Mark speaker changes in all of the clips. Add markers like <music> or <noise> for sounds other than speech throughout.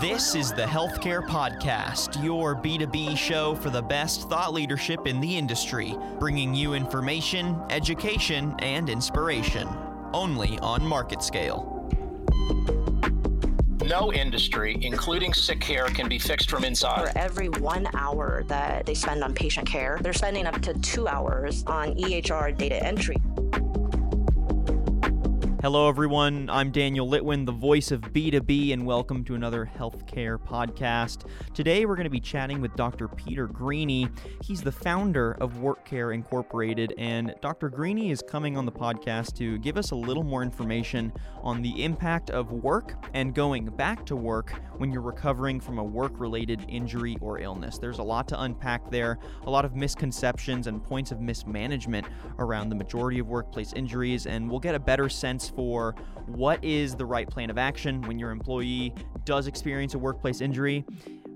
Speaker 1: This is the Healthcare Podcast, your B2B show for the best thought leadership in the industry, bringing you information, education, and inspiration. Only on MarketScale.
Speaker 2: No industry, including sick care, can be fixed from inside.
Speaker 3: For every one hour that they spend on patient care, they're spending up to two hours on EHR data entry.
Speaker 1: Hello, everyone. I'm Daniel Litwin, the voice of B2B, and welcome to another healthcare podcast. Today, we're going to be chatting with Dr. Peter Greaney. He's the founder of WorkCare Incorporated, and Dr. Greaney is coming on the podcast to give us a little more information on the impact of work and going back to work when you're recovering from a work related injury or illness. There's a lot to unpack there, a lot of misconceptions and points of mismanagement around the majority of workplace injuries, and we'll get a better sense for what is the right plan of action when your employee does experience a workplace injury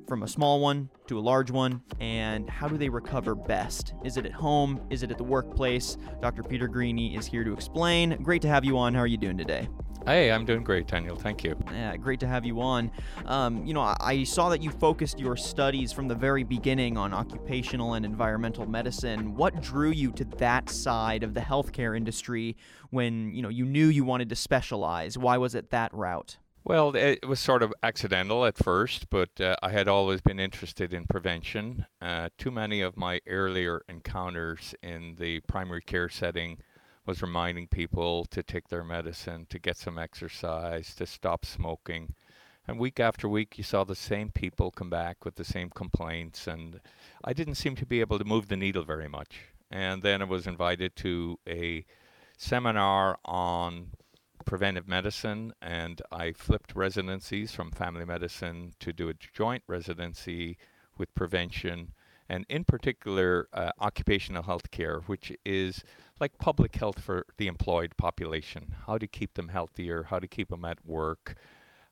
Speaker 1: from a small one to a large one and how do they recover best? Is it at home? Is it at the workplace? Dr peter Greaney is here to explain. Great to have you on. How are you doing today
Speaker 4: Hey, I'm doing great, Daniel. Thank you.
Speaker 1: Yeah, great to have you on. Um, you know, I, I saw that you focused your studies from the very beginning on occupational and environmental medicine. What drew you to that side of the healthcare industry when you know you knew you wanted to specialize? Why was it that route?
Speaker 4: Well, it was sort of accidental at first, but uh, I had always been interested in prevention. Uh, too many of my earlier encounters in the primary care setting was reminding people to take their medicine, to get some exercise, to stop smoking. And week after week, you saw the same people come back with the same complaints, and I didn't seem to be able to move the needle very much. And then I was invited to a seminar on preventive medicine, and I flipped residencies from family medicine to do a joint residency with prevention, and in particular, uh, occupational health care, which is like public health for the employed population, how to keep them healthier, how to keep them at work,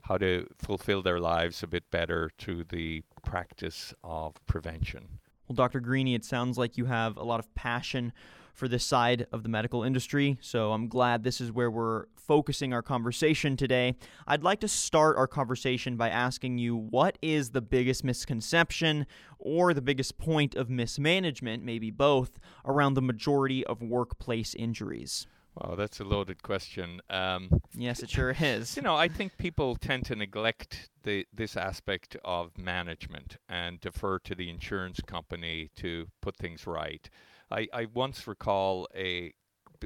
Speaker 4: how to fulfill their lives a bit better through the practice of prevention.
Speaker 1: Well, Dr. Greaney, it sounds like you have a lot of passion for this side of the medical industry, so I'm glad this is where we're focusing our conversation today. I'd like to start our conversation by asking you what is the biggest misconception or the biggest point of mismanagement, maybe both, around the majority of workplace injuries?
Speaker 4: Wow, that's a loaded question. Um,
Speaker 1: yes, it sure is. <laughs>
Speaker 4: You know, I think people tend to neglect the this aspect of management and defer to the insurance company to put things right. I, I once recall a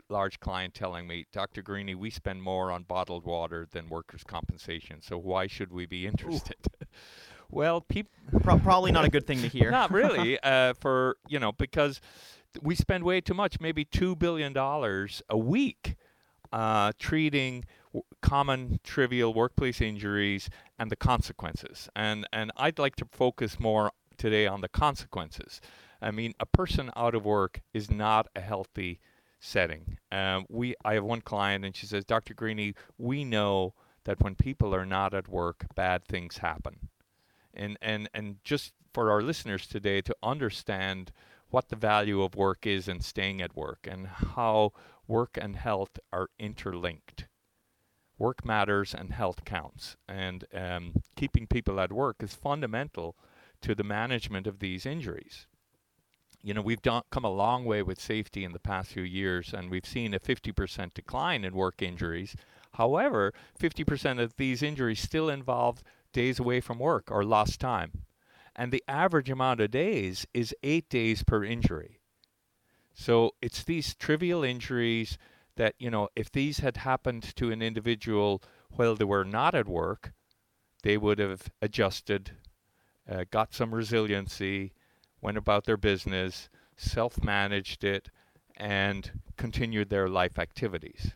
Speaker 4: large client telling me, Dr. Greaney, we spend more on bottled water than workers' compensation, so why should we be interested? <laughs> well, people
Speaker 1: Pro- probably not a good thing to hear.
Speaker 4: not really, <laughs> uh, for you know, because we spend way too much, maybe two billion dollars a week, uh, treating w- common trivial workplace injuries and the consequences. And and I'd like to focus more today on the consequences. I mean, a person out of work is not a healthy setting. Um, we, I have one client, and she says, Dr. Greaney, we know that when people are not at work, bad things happen. And and and just for our listeners today to understand what the value of work is and staying at work, and how work and health are interlinked. Work matters and health counts, and um, keeping people at work is fundamental to the management of these injuries you know, we've done, come a long way with safety in the past few years, and we've seen a 50% decline in work injuries. However, 50% of these injuries still involve days away from work or lost time. And the average amount of days is eight days per injury. So it's these trivial injuries that, you know, if these had happened to an individual while they were not at work, they would have adjusted, uh, got some resiliency, went about their business, self managed it, and continued their life activities.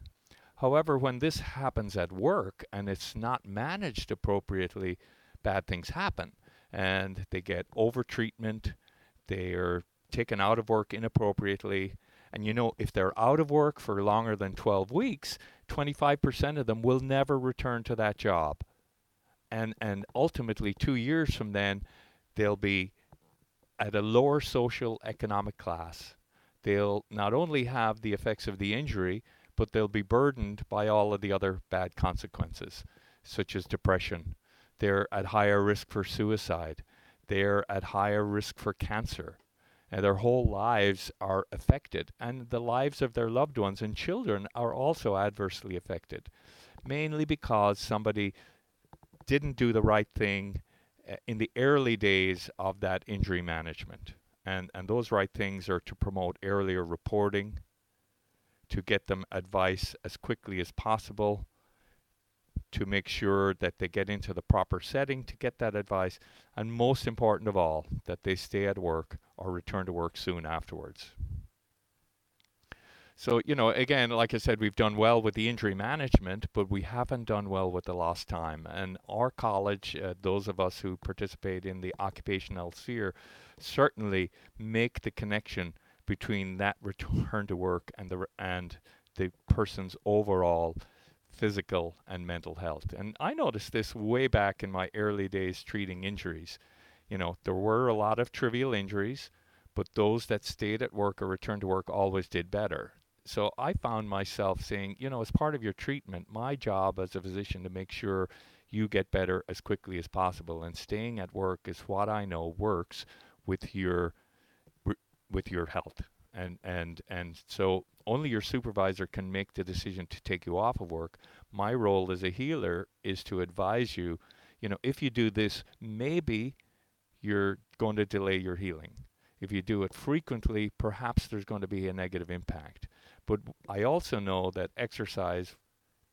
Speaker 4: However, when this happens at work and it's not managed appropriately, bad things happen. And they get over treatment, they are taken out of work inappropriately. And you know, if they're out of work for longer than 12 weeks, 25% of them will never return to that job. And, and ultimately, two years from then, they'll be at a lower social economic class. They'll not only have the effects of the injury, but they'll be burdened by all of the other bad consequences, such as depression, they're at higher risk for suicide, they're at higher risk for cancer. And their whole lives are affected, and the lives of their loved ones and children are also adversely affected, mainly because somebody didn't do the right thing in the early days of that injury management. And, and those right things are to promote earlier reporting, to get them advice as quickly as possible, to make sure that they get into the proper setting to get that advice, and most important of all, that they stay at work or return to work soon afterwards. So, you know, again, like I said, we've done well with the injury management, but we haven't done well with the lost time. And our college, uh, those of us who participate in the occupational sphere, certainly make the connection between that <laughs> return to work and the and the person's overall physical and mental health. And I noticed this way back in my early days treating injuries. You know, there were a lot of trivial injuries, but those that stayed at work or returned to work always did better so I found myself saying, you know, as part of your treatment, my job as a physician to make sure you get better as quickly as possible. And staying at work is what I know works with your with your health. And and and so only your supervisor can make the decision to take you off of work. My role as a healer is to advise you, you know, if you do this, maybe you're going to delay your healing. If you do it frequently, perhaps there's going to be a negative impact. But I also know that exercise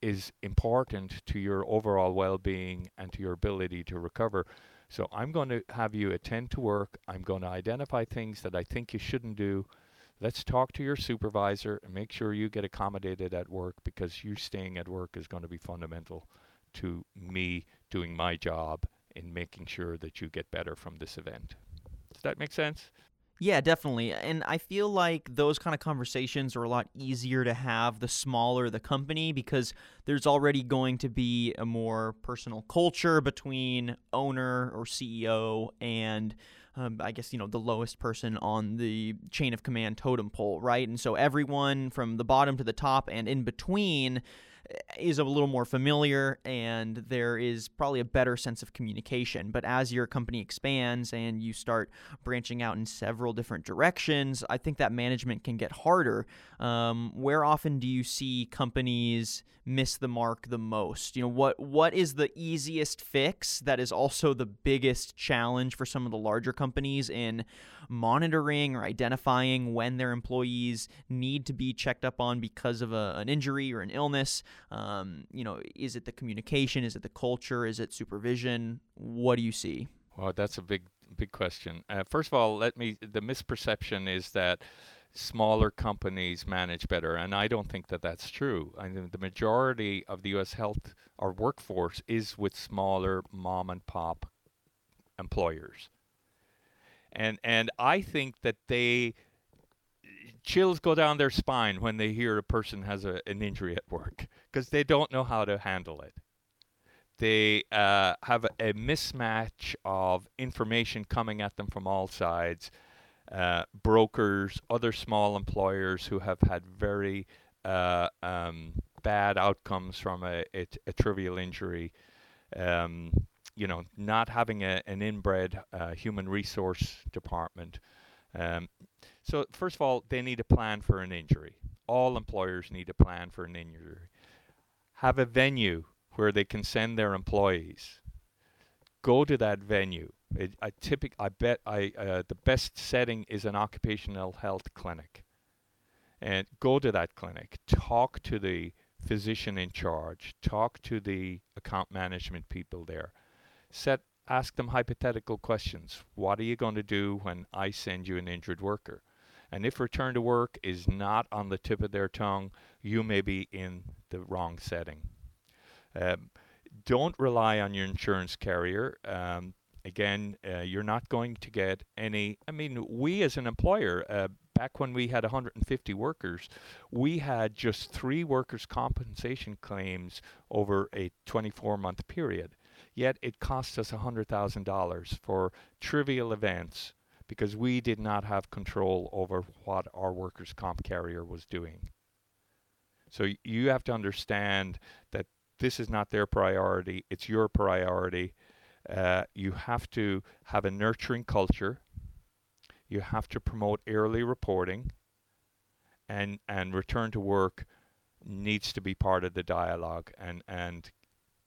Speaker 4: is important to your overall well being and to your ability to recover. So I'm going to have you attend to work. I'm going to identify things that I think you shouldn't do. Let's talk to your supervisor and make sure you get accommodated at work because you staying at work is going to be fundamental to me doing my job in making sure that you get better from this event. Does that make sense?
Speaker 1: Yeah, definitely. And I feel like those kind of conversations are a lot easier to have the smaller the company because there's already going to be a more personal culture between owner or CEO and um, I guess you know the lowest person on the chain of command totem pole, right? And so everyone from the bottom to the top and in between is a little more familiar and there is probably a better sense of communication. But as your company expands and you start branching out in several different directions, I think that management can get harder. Um, where often do you see companies miss the mark the most? You know, what what is the easiest fix that is also the biggest challenge for some of the larger companies in monitoring or identifying when their employees need to be checked up on because of a, an injury or an illness? Um, you know, is it the communication? Is it the culture? Is it supervision? What do you see?
Speaker 4: Well, that's a big, big question. Uh, first of all, let me. The misperception is that smaller companies manage better, and I don't think that that's true. I mean, the majority of the U.S. health or workforce is with smaller mom and pop employers, and and I think that they chills go down their spine when they hear a person has a, an injury at work because they don't know how to handle it. They uh, have a, mismatch of information coming at them from all sides. Uh, brokers, other small employers who have had very uh, um, bad outcomes from a, a, a trivial injury. Um, you know, not having a, an inbred uh, human resource department. Um, so first of all, they need a plan for an injury. All employers need a plan for an injury. Have a venue where they can send their employees. Go to that venue. It, I typic, I bet I uh, the best setting is an occupational health clinic. And go to that clinic. Talk to the physician in charge. Talk to the account management people there. Set ask them hypothetical questions. What are you going to do when I send you an injured worker? And if return to work is not on the tip of their tongue, you may be in the wrong setting. Um, don't rely on your insurance carrier. Um, again, uh, you're not going to get any. I mean, we as an employer, uh, back when we had 150 workers, we had just three workers' compensation claims over a 24 month period. Yet it cost us $100,000 for trivial events because we did not have control over what our workers' comp carrier was doing. So you have to understand that this is not their priority, it's your priority. Uh, you have to have a nurturing culture. You have to promote early reporting, and and return to work needs to be part of the dialogue. And and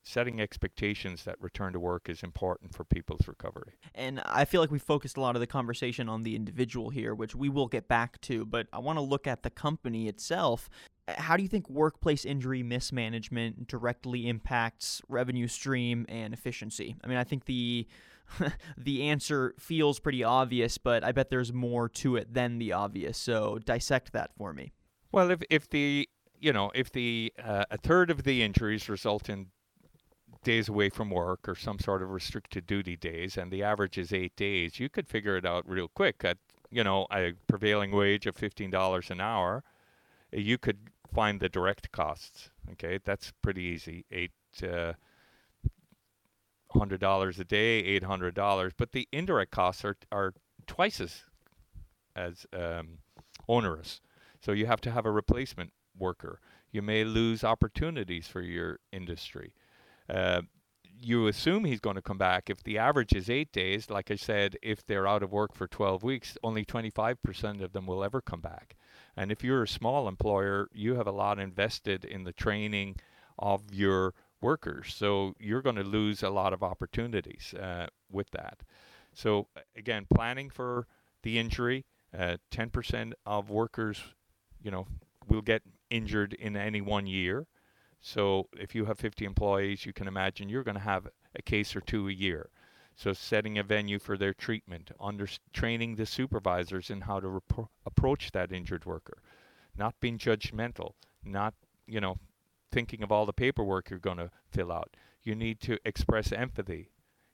Speaker 4: setting expectations that return to work is important for people's recovery.
Speaker 1: And I feel like we focused a lot of the conversation on the individual here, which we will get back to, but I want to look at the company itself. How do you think workplace injury mismanagement directly impacts revenue stream and efficiency? I mean, I think the <laughs> the answer feels pretty obvious, but I bet there's more to it than the obvious. So dissect that for me.
Speaker 4: Well, if if the you know if the uh, a third of the injuries result in days away from work or some sort of restricted duty days, and the average is eight days, you could figure it out real quick. At you know a prevailing wage of fifteen dollars an hour, you could find the direct costs. Okay, that's pretty easy. Eight. Uh, hundred dollars a day, eight hundred dollars, but the indirect costs are are twice as as um, onerous. So you have to have a replacement worker. You may lose opportunities for your industry. Uh, you assume he's going to come back. If the average is eight days, like I said, if they're out of work for 12 weeks, only 25% of them will ever come back. And if you're a small employer, you have a lot invested in the training of your workers. So you're going to lose a lot of opportunities uh, with that. So, again, planning for the injury, uh, 10% of workers, you know, will get injured in any one year. So if you have 50 employees, you can imagine you're going to have a case or two a year. So setting a venue for their treatment, under, training the supervisors in how to approach that injured worker, not being judgmental, not you know thinking of all the paperwork you're going to fill out. You need to express empathy,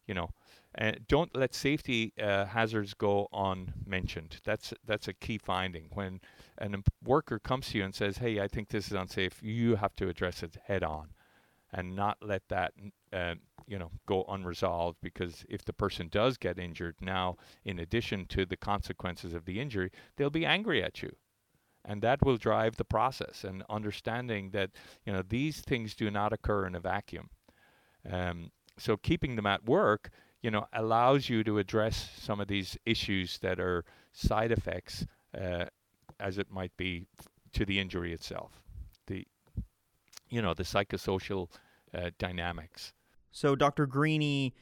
Speaker 4: you know, and don't let safety uh, hazards go unmentioned. That's that's a key finding. When an worker comes to you and says, "Hey, I think this is unsafe," you have to address it head on, and not let that uh, you know go unresolved. Because if the person does get injured, now in addition to the consequences of the injury, they'll be angry at you, and that will drive the process. And understanding that you know these things do not occur in a vacuum. Um, so keeping them at work, you know, allows you to address some of these issues that are side effects uh, as it might be to the injury itself. The, you know, the psychosocial uh, dynamics.
Speaker 1: So, Dr. Greaney,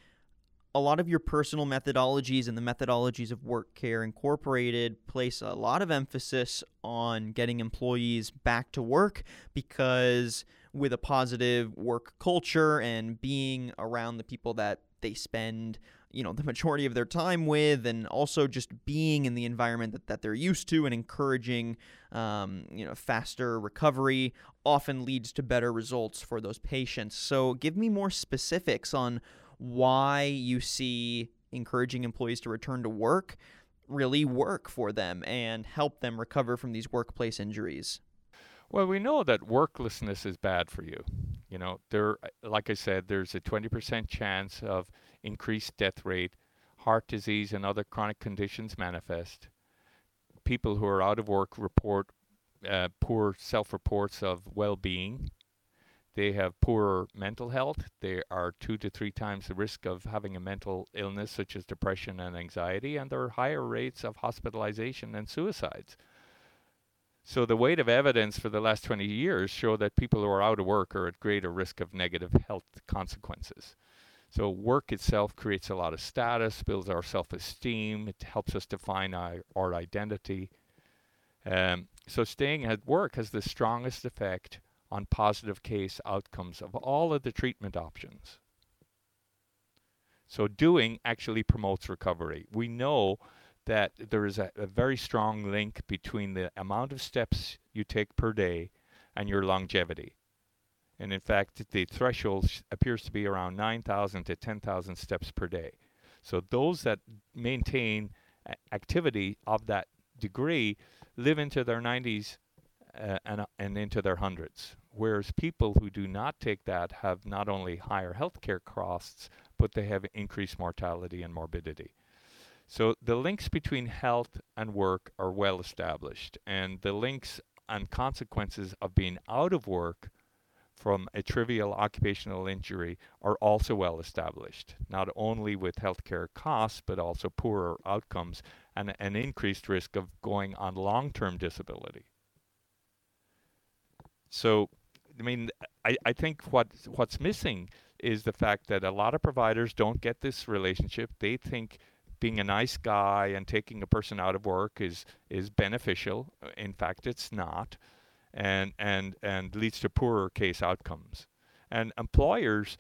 Speaker 1: a lot of your personal methodologies and the methodologies of WorkCare Incorporated place a lot of emphasis on getting employees back to work because with a positive work culture and being around the people that they spend you know the <laughs> majority of their time with and also just being in the environment that, that they're used to and encouraging um, you know faster recovery often leads to better results for those patients. So give me more specifics on why you see encouraging employees to return to work really work for them and help them recover from these workplace injuries
Speaker 4: well, we know that worklessness is bad for you. You know, there, like I said, there's a 20% chance of increased death rate, heart disease and other chronic conditions manifest. People who are out of work report uh, poor self-reports of well-being. They have poorer mental health. They are two to three times the risk of having a mental illness such as depression and anxiety, and there are higher rates of hospitalization and suicides. So the weight of evidence for the last 20 years show that people who are out of work are at greater risk of negative health consequences. So work itself creates a lot of status, builds our self-esteem, it helps us define our, our identity. Um, so staying at work has the strongest effect on positive case outcomes of all of the treatment options. So doing actually promotes recovery. We know that there is a, a, very strong link between the amount of steps you take per day and your longevity. And in fact, the threshold appears to be around 9,000 to 10,000 steps per day. So those that maintain activity of that degree live into their 90s uh, and, and into their hundreds. Whereas people who do not take that have not only higher healthcare costs, but they have increased mortality and morbidity. So the links between health and work are well established, and the links and consequences of being out of work from a trivial occupational injury are also well established, not only with healthcare costs, but also poorer outcomes and an increased risk of going on long term disability. So, I mean, I, I think what what's missing is the fact that a lot of providers don't get this relationship. They think being a nice guy and taking a person out of work is is beneficial. Uh, in fact, it's not and and and leads to poorer case outcomes. And employers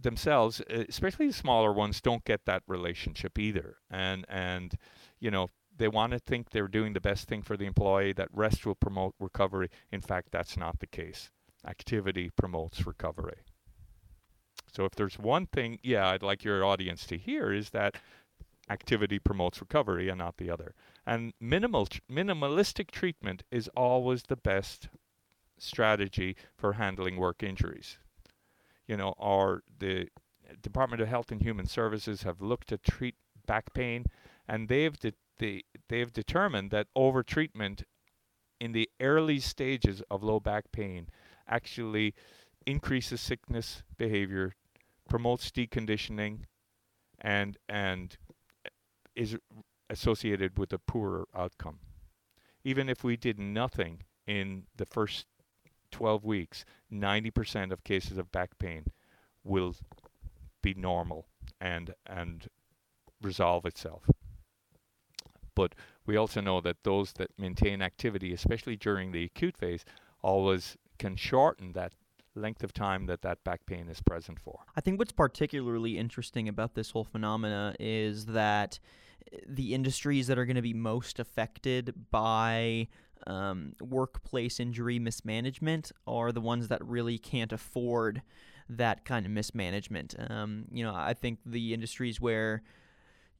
Speaker 4: themselves, especially the smaller ones, don't get that relationship either. And and you know they want to think they're doing the best thing for the employee. That rest will promote recovery. In fact, that's not the case. Activity promotes recovery. So if there's one thing, yeah, I'd like your audience to hear is that activity promotes recovery and not the other. And minimal minimalistic treatment is always the best strategy for handling work injuries. You know, our the Department of Health and Human Services have looked to treat back pain, and they've de- they, they've determined that overtreatment in the early stages of low back pain actually increases sickness behavior, promotes deconditioning, and and is associated with a poorer outcome. Even if we did nothing in the first 12 weeks, 90% of cases of back pain will be normal and and resolve itself. But we also know that those that maintain activity, especially during the acute phase, always can shorten that length of time that that back pain is present for.
Speaker 1: I think what's particularly interesting about this whole phenomena is that the industries that are going to be most affected by um, workplace injury mismanagement are the ones that really can't afford that kind of mismanagement. Um, you know, I think the industries where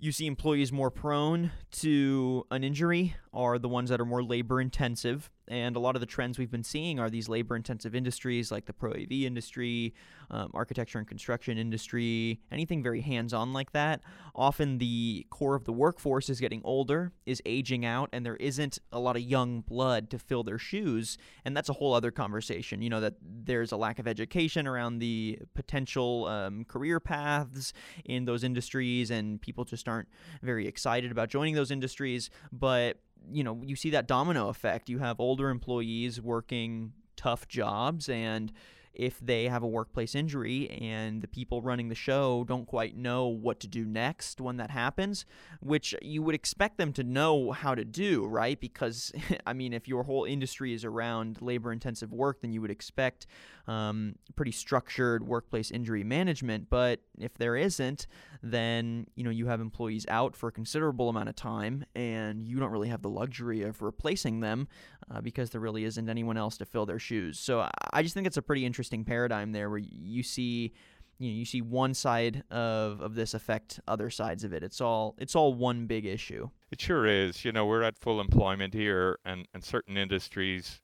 Speaker 1: you see employees more prone to an injury are the ones that are more labor intensive. And a lot of the trends we've been seeing are these labor intensive industries like the pro AV industry, um, architecture and construction industry, anything very hands on like that. Often the core of the workforce is getting older, is aging out, and there isn't a lot of young blood to fill their shoes. And that's a whole other conversation. You know, that there's a lack of education around the potential um, career paths in those industries, and people just aren't very excited about joining those industries. But you know, you see that domino effect. You have older employees working tough jobs and if they have a workplace injury and the people running the show don't quite know what to do next when that happens, which you would expect them to know how to do, right? Because, <laughs> I mean, if your whole industry is around labor intensive work, then you would expect um, pretty structured workplace injury management. But if there isn't, then, you know, you have employees out for a considerable amount of time and you don't really have the luxury of replacing them uh, because there really isn't anyone else to fill their shoes. So I just think it's a pretty interesting paradigm there where you see you know you see one side of, of this affect other sides of it. It's all it's all one big issue.
Speaker 4: It sure is. You know, we're at full employment here and, and certain industries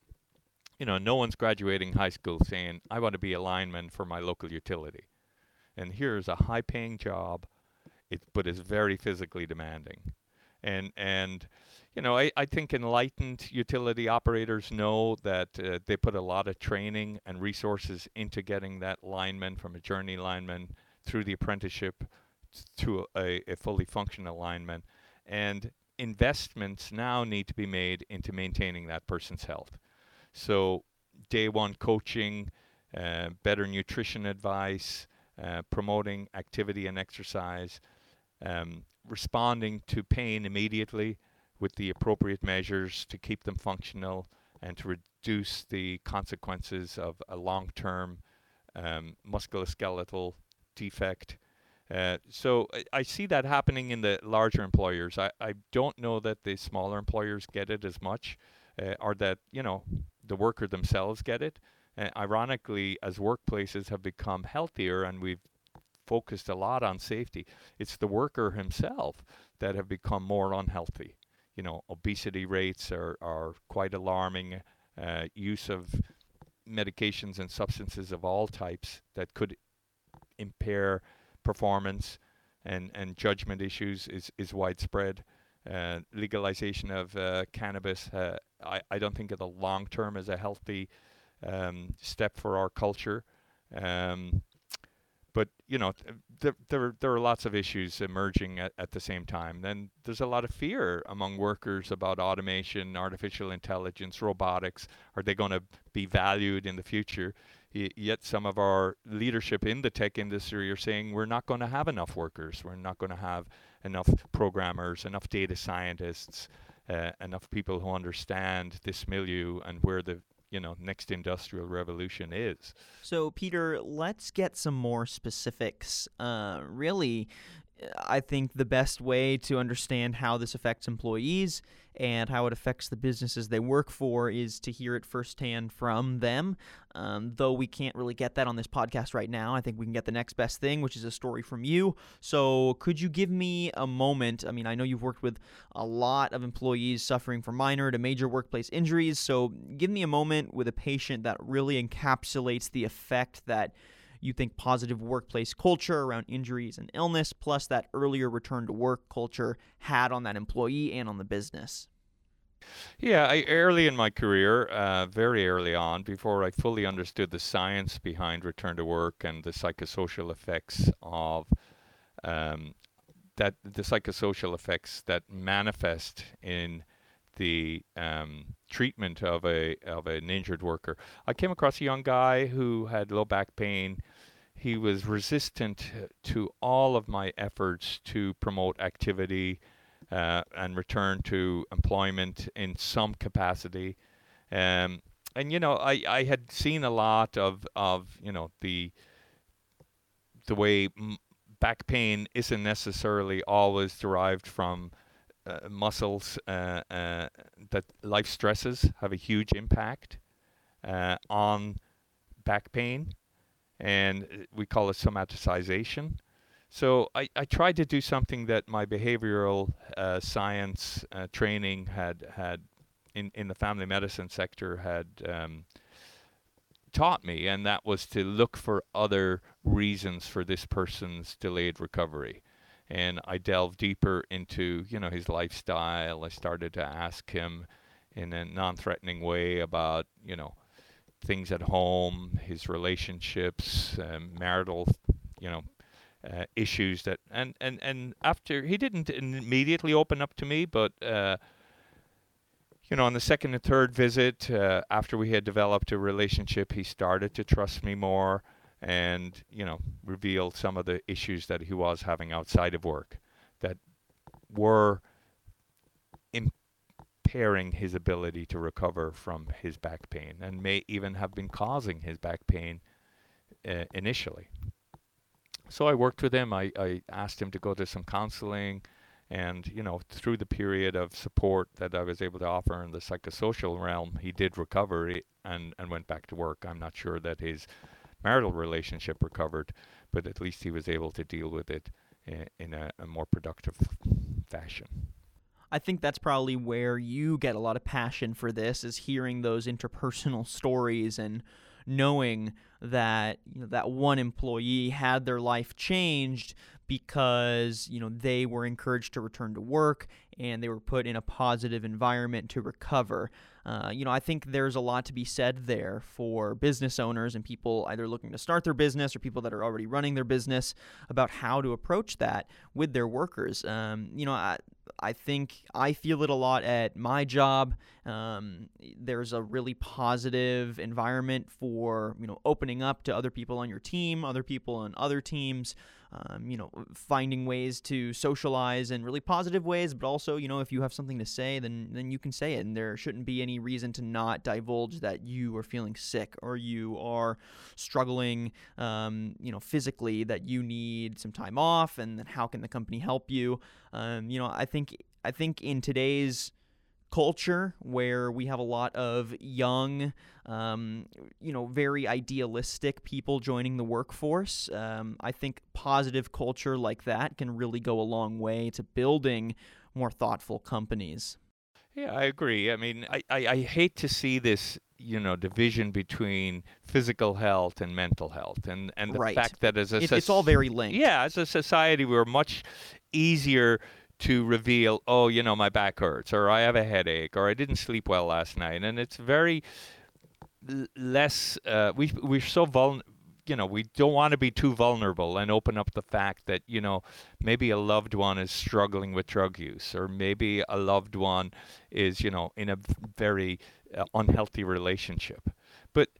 Speaker 4: you know, no one's graduating high school saying, I want to be a lineman for my local utility. And here's a high paying job, it, but it's very physically demanding. And, and you know, I, I think enlightened utility operators know that uh, they put a lot of training and resources into getting that lineman from a journey lineman through the apprenticeship to a, a fully functional lineman. And investments now need to be made into maintaining that person's health. So, day one coaching, uh, better nutrition advice, uh, promoting activity and exercise, um, responding to pain immediately with the appropriate measures to keep them functional and to reduce the consequences of a long term um, musculoskeletal defect. Uh, so I, I, see that happening in the larger employers. I, I don't know that the smaller employers get it as much, uh, or that you know the worker themselves get it. Uh, ironically, as workplaces have become healthier and we've focused a lot on safety, it's the worker himself that have become more unhealthy you know, obesity rates are, are quite alarming. Uh, use of medications and substances of all types that could impair performance and, and judgment issues is, is widespread. Uh, legalization of uh, cannabis, uh, I, I don't think in the long term is a healthy um, step for our culture. Um, but you know, there, there there are lots of issues emerging at, at the same time. Then there's a lot of fear among workers about automation, artificial intelligence, robotics. Are they going to be valued in the future? Y- yet some of our leadership in the tech industry are saying we're not going to have enough workers. We're not going to have enough programmers, enough data scientists, uh, enough people who understand this milieu and where the you know next industrial revolution is.
Speaker 1: So, Peter, let's get some more specifics. Uh, really, I think the best way to understand how this affects employees and how it affects the businesses they work for is to hear it firsthand from them. Um, though we can't really get that on this podcast right now, I think we can get the next best thing, which is a story from you. So, could you give me a moment? I mean, I know you've worked with a lot of employees suffering from minor to major workplace injuries. So, give me a moment with a patient that really encapsulates the effect that you think positive workplace culture around injuries and illness, plus that earlier return to work culture had on that employee and on the business?
Speaker 4: Yeah, I, early in my career, uh, very early on, before I fully understood the science behind return to work and the psychosocial effects of um, that, the psychosocial effects that manifest in the um, treatment of a of an injured worker. I came across a young guy who had low back pain. He was resistant to all of my efforts to promote activity uh, and return to employment in some capacity. Um, and you know, I, I had seen a lot of, of you know the the way back pain isn't necessarily always derived from muscles uh, uh, that life stresses have a huge impact on back pain, and we call it somaticization. So I, I tried to do something that my behavioral uh, science uh, training had had in, in the family medicine sector had um, taught me, and that was to look for other reasons for this person's delayed recovery and I delved deeper into you know his lifestyle. I started to ask him in a non-threatening way about you know things at home, his relationships, um, marital, you know. Uh, issues that and, and and after he didn't immediately open up to me but uh, you know, on the second and third visit, uh, after we had developed a relationship, he started to trust me more and you know revealed some of the issues that he was having outside of work that were impairing his ability to recover from his back pain and may even have been causing his back pain uh, initially. So I worked with him. I, I asked him to go to some counseling. And, you know, through the period of support that I was able to offer in the psychosocial realm, he did recover and, and went back to work. I'm not sure that his marital relationship recovered, but at least he was able to deal with it in, in a, a more productive fashion.
Speaker 1: I think that's probably where you get a lot of passion for this is hearing those interpersonal <laughs> stories and knowing that you know, that one employee had their life changed because you know they were encouraged to return to work and they were put in a positive environment to recover. Uh, you know, I think there's a lot to be said there for business owners and people either looking to start their business or people that are already running their business about how to approach that with their workers. Um, you know, I, I think I feel it a lot at my job. Um, there's a really positive environment for you know opening up to other people on your team, other people on other teams um, you know, finding ways to socialize in really positive ways, but also, you know, if you have something to say, then then you can say it, and there shouldn't be any reason to not divulge that you are feeling sick or you are struggling, um, you know, physically, that you need some time off, and then how can the company help you? Um, you know, I think I think in today's culture where we have a lot of young, um, you know, very idealistic people joining the workforce. Um, I think positive culture like that can really go a long way to building more thoughtful companies.
Speaker 4: Yeah, I agree. I mean, I, I, I hate to see this, you know, division between physical health and mental health, and and the
Speaker 1: right.
Speaker 4: fact that as a
Speaker 1: it, it's all very linked.
Speaker 4: Yeah, as a society, we're much easier to reveal, oh, you know, my back hurts, or I have a headache, or I didn't sleep well last night. And it's very l- less. Uh, we we're so vulnerable. You know, we don't want to be too vulnerable and open up the fact that you know maybe a loved one is struggling with drug use, or maybe a loved one is you know in a very uh, unhealthy relationship. But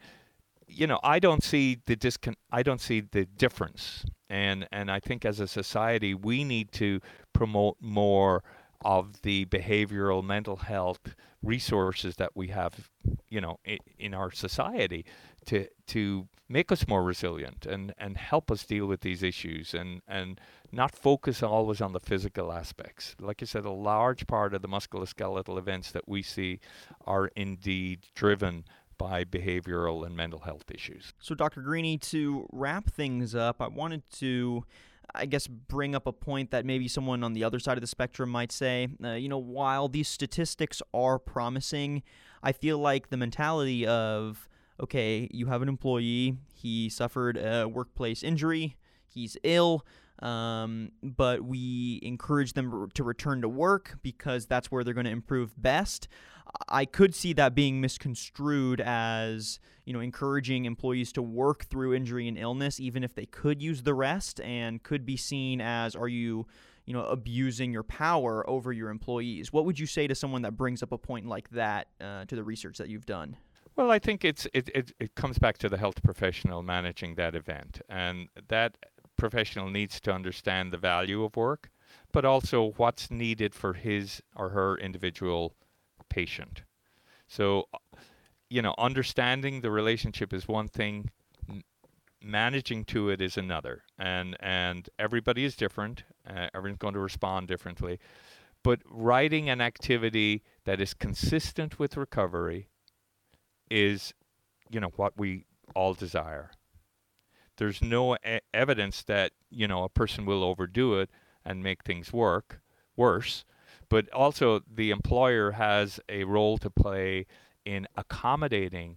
Speaker 4: you know, I don't see the discon- I don't see the difference, and and I think as a society we need to promote more of the behavioral mental health resources that we have, you know, in, in our society to to make us more resilient and and help us deal with these issues and and not focus always on the physical aspects. Like I said, a large part of the musculoskeletal events that we see are indeed driven by behavioral and mental health issues.
Speaker 1: So, Dr. Greaney, to wrap things up, I wanted to. I guess bring up a point that maybe someone on the other side of the spectrum might say. Uh, you know, while these statistics are promising, I feel like the mentality of, okay, you have an employee, he suffered a workplace injury, he's ill, um, but we encourage them to return to work because that's where they're going to improve best. I could see that being misconstrued as you know encouraging employees to work through injury and illness even if they could use the rest and could be seen as are you you know abusing your power over your employees what would you say to someone that brings up a point like that uh, to the research that you've done
Speaker 4: well, I think it's it, it, it comes back to the health professional managing that event, and that professional needs to understand the value of work, but also what's needed for his or her individual patient. So, you know, understanding the relationship is one thing, managing to it is another, and and everybody is different. Uh, everyone's going to respond differently, but writing an activity that is consistent with recovery is, you know, what we all desire. There's no e- evidence that you know a person will overdo it and make things work worse but also the employer has a role to play in accommodating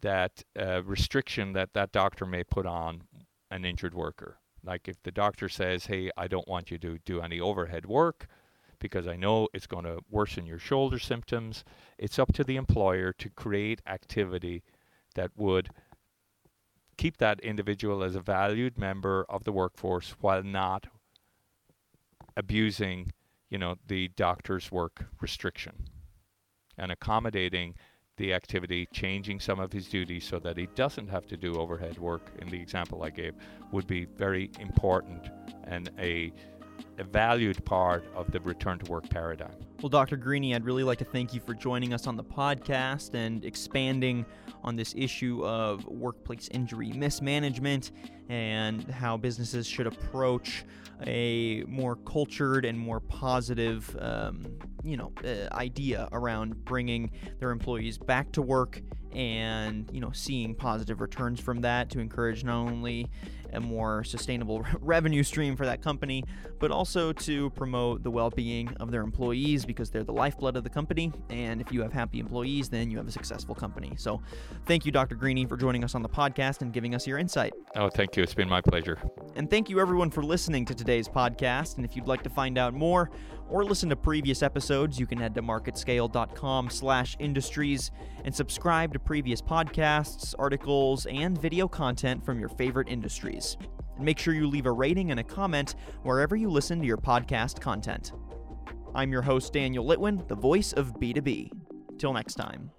Speaker 4: that uh, restriction that that doctor may put on an injured worker. Like if the doctor says, "Hey, I don't want you to do any overhead work because I know it's going to worsen your shoulder symptoms," it's up to the employer to create activity that would keep that individual as a valued member of the workforce while not abusing you know, the doctor's work restriction and accommodating the activity, changing some of his duties so that he doesn't have to do overhead work in the example I gave would be very important and a, a valued part of the return to work paradigm.
Speaker 1: Well, Dr. Greaney, I'd really like to thank you for joining us on the podcast and expanding on this issue of workplace injury mismanagement and how businesses should approach a more cultured and more positive, um, you know, uh, idea around bringing their employees back to work and you know seeing positive returns from that to encourage not only a more sustainable <laughs> revenue stream for that company, but also to promote the well-being of their employees because they're the lifeblood of the company. And if you have happy employees, then you have a successful company. So, thank you, Dr. Greaney, for joining us on the podcast and giving us your insight.
Speaker 4: Oh, thank you. It's been my pleasure.
Speaker 1: And thank you, everyone, for listening to today's podcast. And if you'd like to find out more or listen to previous episodes, you can head to marketscale.com/industries and subscribe to previous podcasts, articles, and video content from your favorite industries. And make sure you leave a rating and a comment wherever you listen to your podcast content. I'm your host, Daniel Litwin, the voice of B2B. Till next time.